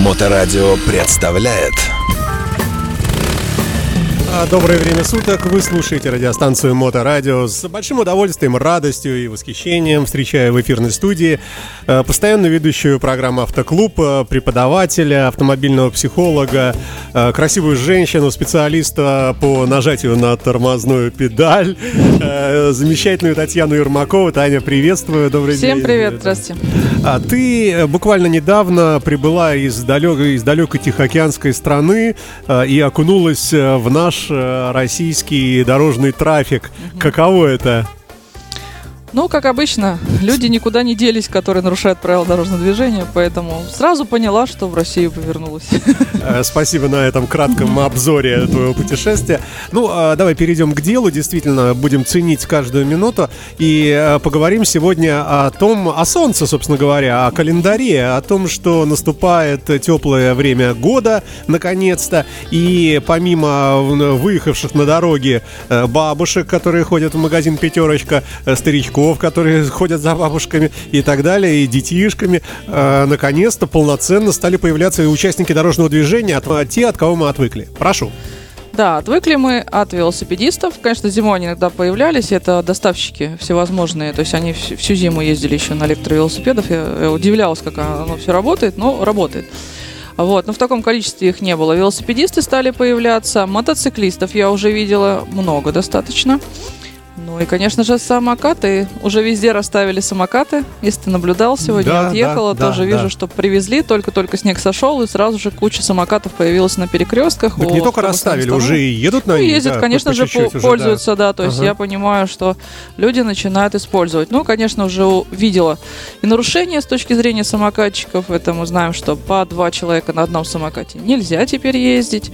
Моторадио представляет Доброе время суток. Вы слушаете радиостанцию Моторадио. С большим удовольствием, радостью и восхищением встречаю в эфирной студии э, постоянно ведущую программу «Автоклуб», э, преподавателя, автомобильного психолога, э, красивую женщину, специалиста по нажатию на тормозную педаль, замечательную Татьяну Ермакову. Таня, приветствую. Добрый день. Всем привет, здравствуйте. А ты буквально недавно прибыла из далекой, из далекой Тихоокеанской страны и окунулась в наш э, российский дорожный трафик. Каково это? Ну, как обычно, люди никуда не делись, которые нарушают правила дорожного движения, поэтому сразу поняла, что в Россию повернулась. Э, Спасибо на этом кратком обзоре твоего путешествия. Ну, а, давай перейдем к делу. Действительно, будем ценить каждую минуту и э, поговорим сегодня о том, о солнце, собственно говоря, о календаре, о том, что наступает теплое время года, наконец-то. И помимо выехавших на дороге э, бабушек, которые ходят в магазин «Пятерочка», э, старичков, которые ходят за бабушками и так далее, и детишками, э, наконец-то полноценно стали появляться и участники дорожного движения, от, от те, от кого мы отвыкли. Прошу. Да, отвыкли мы от велосипедистов. Конечно, зимой они иногда появлялись. Это доставщики всевозможные. То есть они всю зиму ездили еще на электровелосипедах. Я удивлялась, как оно все работает, но работает. Вот, но в таком количестве их не было. Велосипедисты стали появляться, мотоциклистов я уже видела много достаточно. Ну и, конечно же, самокаты. Уже везде расставили самокаты. Если ты наблюдал сегодня, Да, отъехала, да, да, тоже вижу, да. что привезли. Только-только снег сошел, и сразу же куча самокатов появилась на перекрестках. Так не только расставили, уже и едут на Ну, них. ездят, да, конечно же, чуть-чуть по- уже, да. пользуются, да. То есть Ага. я понимаю, что люди начинают использовать. Ну, конечно, уже увидела и нарушения с точки зрения самокатчиков. Это мы знаем, что по два человека на одном самокате нельзя теперь ездить.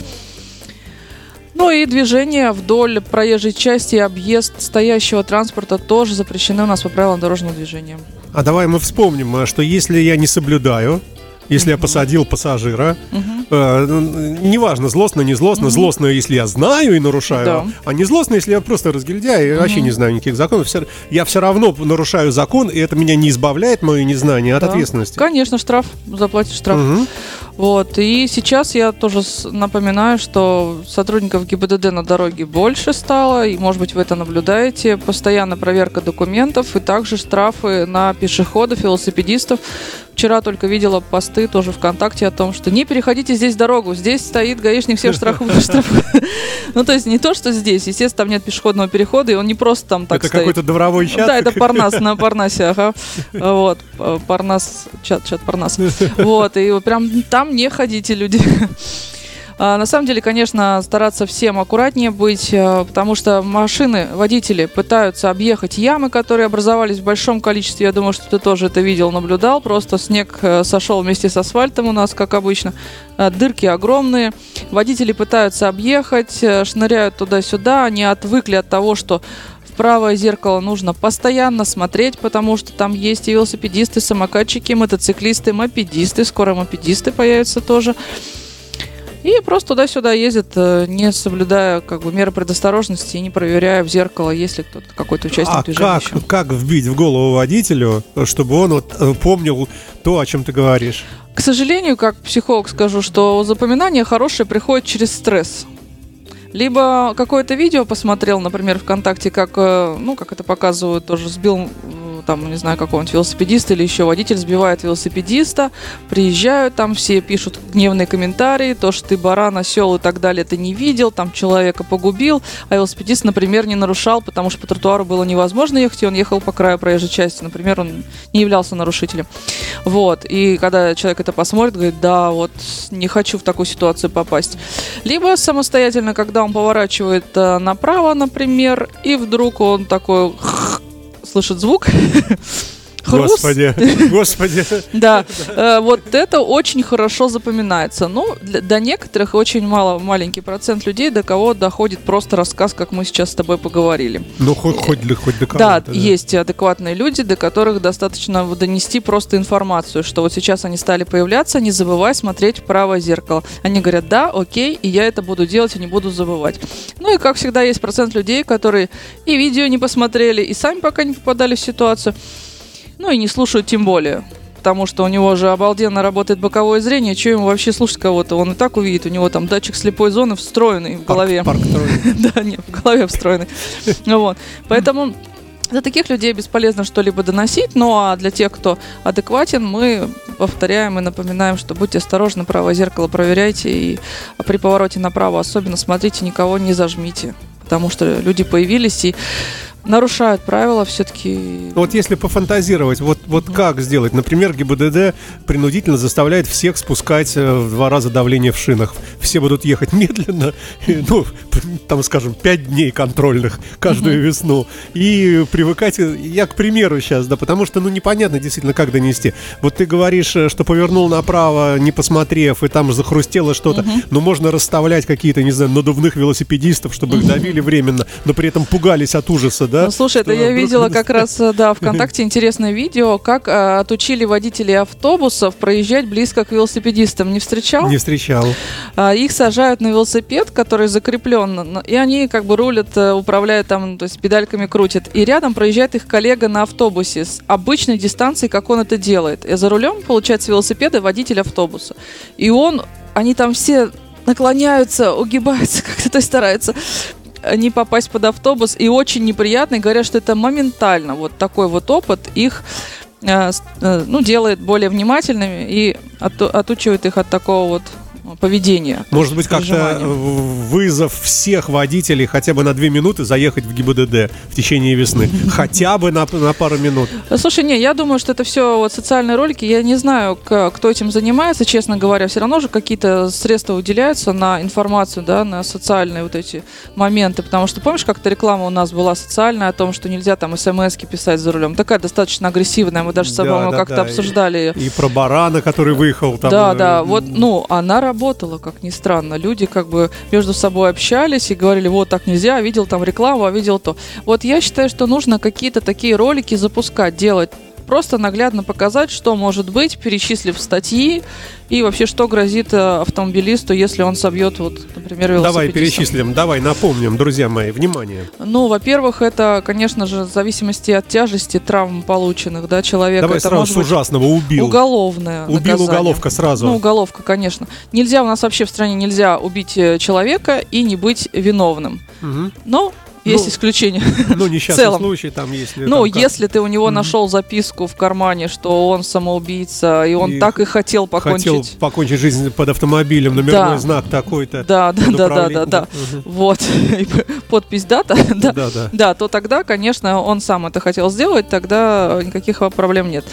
Ну и движение вдоль проезжей части и объезд стоящего транспорта тоже запрещены у нас по правилам дорожного движения. А давай мы вспомним, э, что если я не соблюдаю, если я посадил пассажира, ну, неважно, злостно, не злостно, злостно, если я знаю и нарушаю, а не злостно, если я просто разгильдяй и вообще не знаю никаких законов, я все равно нарушаю закон, и это меня не избавляет, мое незнание, от ответственности. Конечно, штраф, заплатишь штраф. Вот, и сейчас я тоже напоминаю, что сотрудников ГИБДД на дороге больше стало, и, может быть, вы это наблюдаете. Постоянно проверка документов и также штрафы на пешеходов, велосипедистов. Вчера только видела посты тоже ВКонтакте о том, что не переходите здесь дорогу, здесь стоит гаишник, всех штрафует. Ну, то есть не то, что здесь, естественно, там нет пешеходного перехода, и он не просто там так это какой-то дворовой чат. Да, это Парнас, на Парнасе, ага. Вот, э, Парнас, чат, чат Парнас. Вот, и прям там не ходите, люди. А, На самом деле, конечно, стараться всем аккуратнее быть, э, потому что машины, водители пытаются объехать ямы, которые образовались в большом количестве. Я думаю, что ты тоже это видел, наблюдал. Просто снег э, сошел вместе с асфальтом у нас, как обычно. А, Дырки огромные. Водители пытаются объехать, э, шныряют туда-сюда. Они отвыкли от того, что правое зеркало нужно постоянно смотреть, потому что там есть и велосипедисты, самокатчики, мотоциклисты, мопедисты. Скоро мопедисты появятся тоже. И просто туда-сюда ездят, э, не соблюдая как бы меры предосторожности и не проверяя в зеркало, есть ли кто-то какой-то участник А движения. как, еще. как вбить в голову водителю, чтобы он вот э, помнил то, о чем ты говоришь? К сожалению, как психолог скажу, что запоминание хорошее приходит через стресс. Либо какое-то видео посмотрел, например, ВКонтакте, как, э, ну, как это показывают, тоже сбил, там, не знаю, какого-нибудь велосипедиста или еще водитель сбивает велосипедиста, приезжают, там все пишут гневные комментарии, то, что ты баран, осел и так далее, ты не видел, там человека погубил, а велосипедист, например, не нарушал, потому что по тротуару было невозможно ехать, и он ехал по краю проезжей части, например, он не являлся нарушителем. Вот, и когда человек это посмотрит, говорит, да, вот не хочу в такую ситуацию попасть. Либо самостоятельно, когда он поворачивает э, направо, например, и вдруг он такой слышит звук, Господи, господи. Да, э, вот это очень хорошо запоминается. Ну, до некоторых очень мало, маленький процент людей, до кого доходит просто рассказ, как мы сейчас с тобой поговорили. Ну, хоть, хоть, хоть до Да, кого-то. есть адекватные люди, до которых достаточно донести просто информацию, что вот сейчас они стали появляться, не забывай смотреть в правое зеркало. Они говорят, да, окей, и я это буду делать, и не буду забывать. Ну и, как всегда, есть процент людей, которые и видео не посмотрели, и сами пока не попадали в ситуацию, ну и не слушают тем более. потому что у него же обалденно работает боковое зрение, что ему вообще слушать кого-то? Он и так увидит, у него там датчик слепой зоны встроенный в голове. Парк, парк Да, нет, в голове встроенный. Вот. Поэтому для таких людей бесполезно что-либо доносить, ну а для тех, кто адекватен, мы повторяем и напоминаем, что будьте осторожны, правое зеркало проверяйте и при повороте направо особенно смотрите, никого не зажмите, потому что люди появились и нарушают правила все-таки. Вот если пофантазировать, вот, вот как сделать? Например, ГИБДД принудительно заставляет всех спускать э, в два раза давление в шинах. Все будут ехать медленно, ну, там, скажем, пять дней контрольных каждую весну. И привыкать, я к примеру сейчас, да, потому что, ну, непонятно действительно, как донести. Вот ты говоришь, э, что повернул направо, не посмотрев, и там захрустело что-то. Но можно расставлять какие-то, не знаю, надувных велосипедистов, чтобы их давили временно, но при этом пугались от ужаса, да? Да? Ну, слушай, это я видела как раз, э, да, ВКонтакте интересное видео, как а, отучили водителей автобусов проезжать близко к велосипедистам. Не встречал? Не встречал. А, их сажают на велосипед, который закреплен, и они как бы рулят, э, управляют там, то есть педальками крутят. И рядом проезжает их коллега на автобусе с обычной дистанцией, как он это делает. И за рулем, получается, велосипеда водитель автобуса. И он, они там все наклоняются, угибаются, как-то то есть стараются не попасть под автобус. И очень неприятно. И говорят, что это моментально. Вот такой вот опыт их э, э, ну, делает более внимательными и отучивает их от такого вот поведения. Может быть, как-то вызов всех водителей хотя бы на две минуты заехать в ГИБДД в течение весны. Хотя бы на, на пару минут. Слушай, не, я думаю, что это все вот социальные ролики. Я не знаю, кто этим занимается, честно говоря. Все равно же какие-то средства уделяются на информацию, да, на социальные вот эти моменты. Потому что помнишь, как-то реклама у нас была социальная о том, что нельзя там смс писать за рулем. Такая достаточно агрессивная. Мы даже с собой да, да, как-то да. обсуждали. И, и про барана, который выехал там. Да, да. Вот, ну, она работает работало, как ни странно. Люди как бы между собой общались и говорили, вот так нельзя, видел там рекламу, а видел то. Вот я считаю, что нужно какие-то такие ролики запускать, делать просто наглядно показать, что может быть, перечислив статьи и вообще, что грозит э, автомобилисту, если он собьет, вот, например, велосипедиста. Давай перечислим, давай напомним, друзья мои, внимание. Ну, во-первых, это, конечно же, в зависимости от тяжести травм полученных, да, человека. Давай это сразу с ужасного убил. Уголовное Убил наказание. уголовка сразу. Ну, уголовка, конечно. Нельзя, у нас вообще в стране нельзя убить э, человека и не быть виновным. Угу. Но есть ну, исключения. Ну, несчастный случай там, если... Ну, там если ты у него mm-hmm. нашел записку в кармане, что он самоубийца, и он и так и хотел покончить... Хотел покончить жизнь под автомобилем, номерной да. знак такой-то. Да, да, да, да, да, да. Угу. Вот. Подпись дата. да, да, да. Да, то тогда, конечно, он сам это хотел сделать, тогда никаких проблем нет.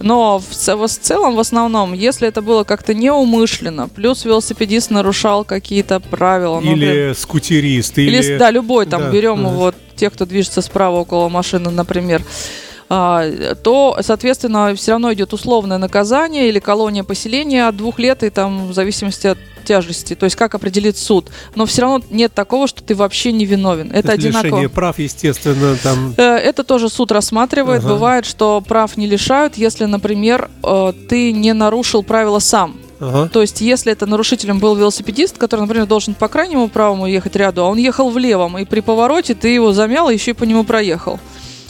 Но в, в целом, в основном, если это было как-то неумышленно, плюс велосипедист нарушал какие-то правила. Или например, скутерист. Или, или, да, любой, там, да, берем вот тех, кто движется справа около машины, например. А, то, соответственно, все равно идет условное наказание или колония поселения от двух лет, и там в зависимости от тяжести, то есть как определит суд. Но все равно нет такого, что ты вообще не виновен. Это одинаково. Лишение прав, естественно, там. Э, это тоже суд рассматривает. Ага. Бывает, что прав не лишают, если, например, э, ты не нарушил правила сам. Ага. То есть, если это нарушителем был велосипедист, который, например, должен по крайнему правому ехать ряду, а он ехал в левом, и при повороте ты его замял и еще и по нему проехал.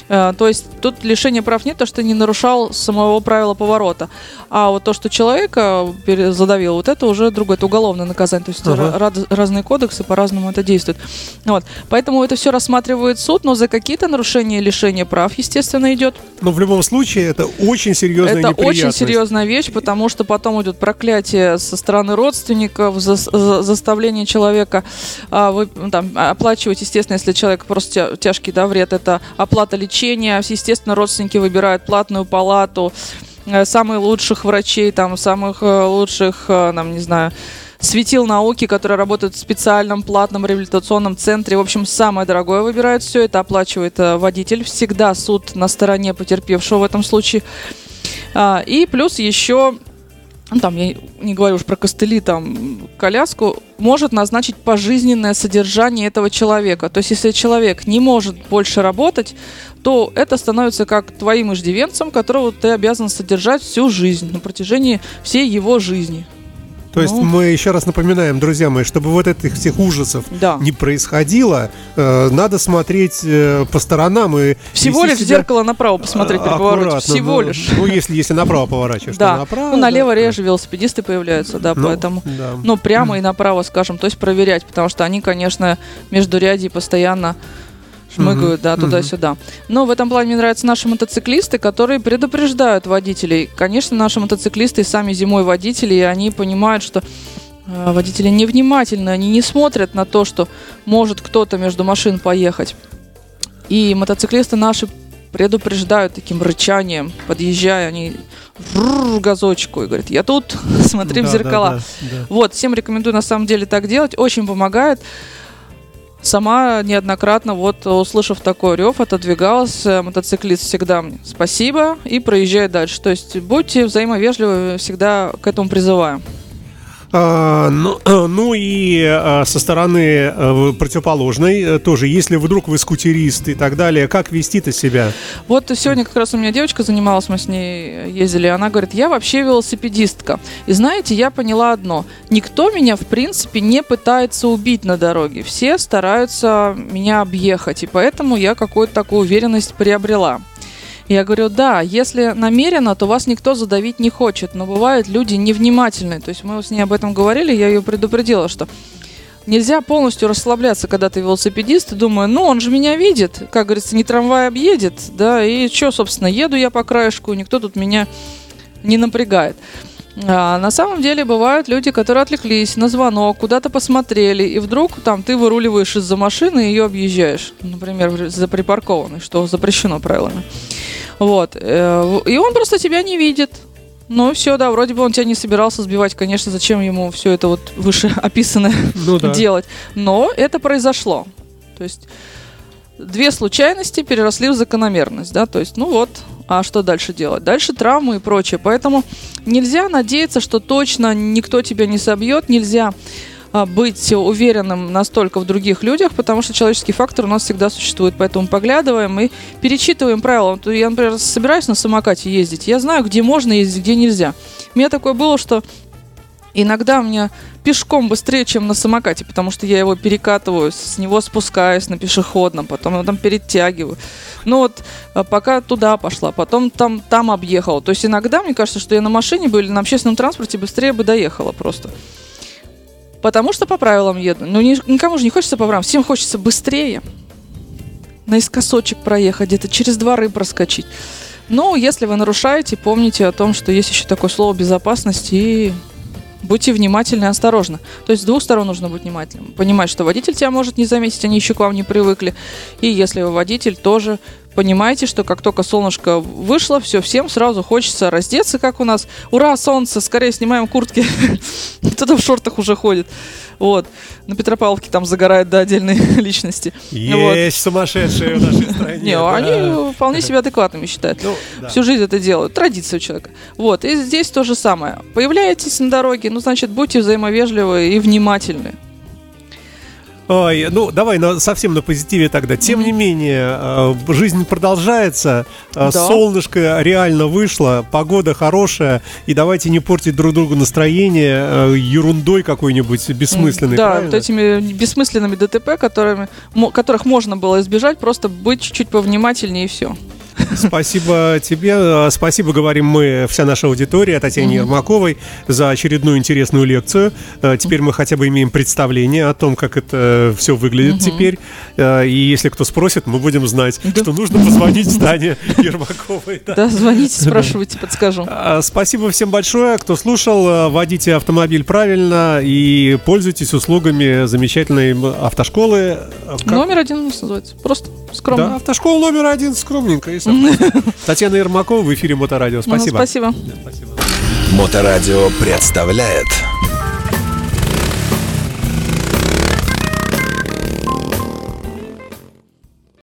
Э, то есть тут лишения прав нет, то что не нарушал самого правила поворота. А вот то, что человека задавил, вот это уже другое, это уголовное наказание. То есть ага. разные кодексы по-разному это действуют. Вот. Поэтому это все рассматривает суд, но за какие-то нарушения лишения прав, естественно, идет. Но в любом случае это очень серьезная Это очень серьезная вещь, потому что потом идет проклятие со стороны родственников, за, за, заставление человека а, вы, там, оплачивать, естественно, если человек просто тяжкий да, вред, это оплата лечения лечения. Естественно, родственники выбирают платную палату, э, самых лучших врачей, там, самых э, лучших, э, нам, не знаю, светил науки, которые работают в специальном платном реабилитационном центре. В общем, самое дорогое выбирают все это, оплачивает водитель. Всегда суд на стороне потерпевшего в этом случае. А, и плюс еще ну, там, я не говорю уж про костыли, там, коляску, может назначить пожизненное содержание этого человека. То есть, если человек не может больше работать, то это становится как твоим иждивенцем, которого ты обязан содержать всю жизнь, на протяжении всей его жизни. То есть Ну. мы еще раз напоминаем, друзья мои, чтобы вот этих всех ужасов Да. не происходило, э, надо смотреть э, по сторонам и Всего лишь в себя, зеркало направо посмотреть при э, повороте. Всего Ну, лишь. Ну, если, если направо поворачиваешь, Да. то направо. ну, налево да. реже велосипедисты появляются, да, Ну, поэтому. да. Ну, прямо и направо, скажем, то есть проверять, потому что они, конечно, между ряди постоянно шмыгают, да, туда-сюда. Но в этом плане мне нравятся наши мотоциклисты, которые предупреждают водителей. Конечно, наши мотоциклисты и сами зимой водители, и они понимают, что э, водители невнимательны, они не смотрят на то, что может кто-то между машин поехать. И мотоциклисты наши предупреждают таким рычанием, подъезжая, они газочку и говорят, я тут, смотри в зеркала. да, да, да. Вот, всем рекомендую на самом деле так делать, очень помогает. Сама неоднократно, вот услышав такой рев, отодвигалась, э, мотоциклист всегда мне спасибо и проезжает дальше. То есть будьте взаимовежливы, всегда к этому призываю. А, ну, ну и а, со стороны э, противоположной э, тоже, если вдруг вы скутерист и так далее, как вести-то себя? Вот сегодня как раз у меня девочка занималась, мы с ней ездили, она говорит, я вообще велосипедистка. И знаете, я поняла одно, никто меня в принципе не пытается убить на дороге, все стараются меня объехать, и поэтому я какую-то такую уверенность приобрела. Я говорю, да, если намеренно, то вас никто задавить не хочет, но бывают люди невнимательные. То есть мы с ней об этом говорили, я ее предупредила, что нельзя полностью расслабляться, когда ты велосипедист, и думаю, ну, он же меня видит, как говорится, не трамвай объедет, да, и что, собственно, еду я по краешку, никто тут меня не напрягает. А на самом деле бывают люди, которые отвлеклись на звонок, куда-то посмотрели, и вдруг там ты выруливаешь из-за машины и ее объезжаешь, например, за припаркованной, что запрещено правилами. Вот. э, И он просто тебя не видит. Ну все, да, вроде бы он тебя не собирался сбивать, конечно, зачем ему все это вот выше описанное Ну да. делать. Но это произошло. То есть две случайности переросли в закономерность, да, то есть, ну вот, а что дальше делать? Дальше травмы и прочее. Поэтому нельзя надеяться, что точно никто тебя не собьет, нельзя а, быть уверенным настолько в других людях, потому что человеческий фактор у нас всегда существует. Поэтому поглядываем и перечитываем правила. Я, например, собираюсь на самокате ездить, я знаю, где можно ездить, где нельзя. У меня такое было, что иногда у меня пешком быстрее, чем на самокате, потому что я его перекатываю, с него спускаюсь на пешеходном, потом его там перетягиваю. Ну вот, а, пока туда пошла, потом там, там объехала. То есть иногда мне кажется, что я на машине бы или на общественном транспорте быстрее бы доехала просто. Потому что по правилам еду. Ну, ни- никому же не хочется по правилам. Всем хочется быстрее. Наискосочек проехать, где-то через дворы проскочить. Но если вы нарушаете, помните о том, что есть еще такое слово безопасность и будьте внимательны и осторожны. То есть с двух сторон нужно быть внимательным. Понимать, что водитель тебя может не заметить, они еще к вам не привыкли. И если вы водитель, тоже понимаете, что как только солнышко вышло, все, всем сразу хочется раздеться, как у нас. Ура, солнце, скорее снимаем куртки. Кто-то в шортах уже ходит. Вот. На Петропавловке там загорают до отдельной личности. Есть сумасшедшие в нашей стране. Не, они вполне себя адекватными считают. Ну. Всю жизнь это делают. Традиция у человека. Вот. И здесь то же самое. Появляетесь на дороге, ну, значит, будьте взаимовежливы и внимательны. Ой, ну давай на, совсем на позитиве тогда. Тем не менее, э, жизнь продолжается, э, Да. солнышко реально вышло, погода хорошая, и давайте не портить друг другу настроение э, ерундой какой-нибудь бессмысленной. Да, правильно? вот этими бессмысленными ДТП, которыми, которых можно было избежать, просто быть чуть-чуть повнимательнее и все. Спасибо тебе, э, спасибо, говорим мы, вся наша аудитория, Татьяне Ермаковой, за очередную интересную лекцию. Э, Теперь мы хотя бы имеем представление о том, как это все выглядит теперь. Э, И если кто спросит, мы будем знать, Да. что нужно позвонить Тане Ермаковой. да. Да, звоните, спрашивайте, подскажу. Спасибо всем большое, кто слушал. Водите автомобиль правильно и пользуйтесь услугами замечательной автошколы. Номер один у нас называется. Просто Да, скромно. автошкола номер один, скромненько. и всё. Татьяна Ермакова в эфире Моторадио. Ну, Спасибо. Спасибо. Спасибо. Моторадио представляет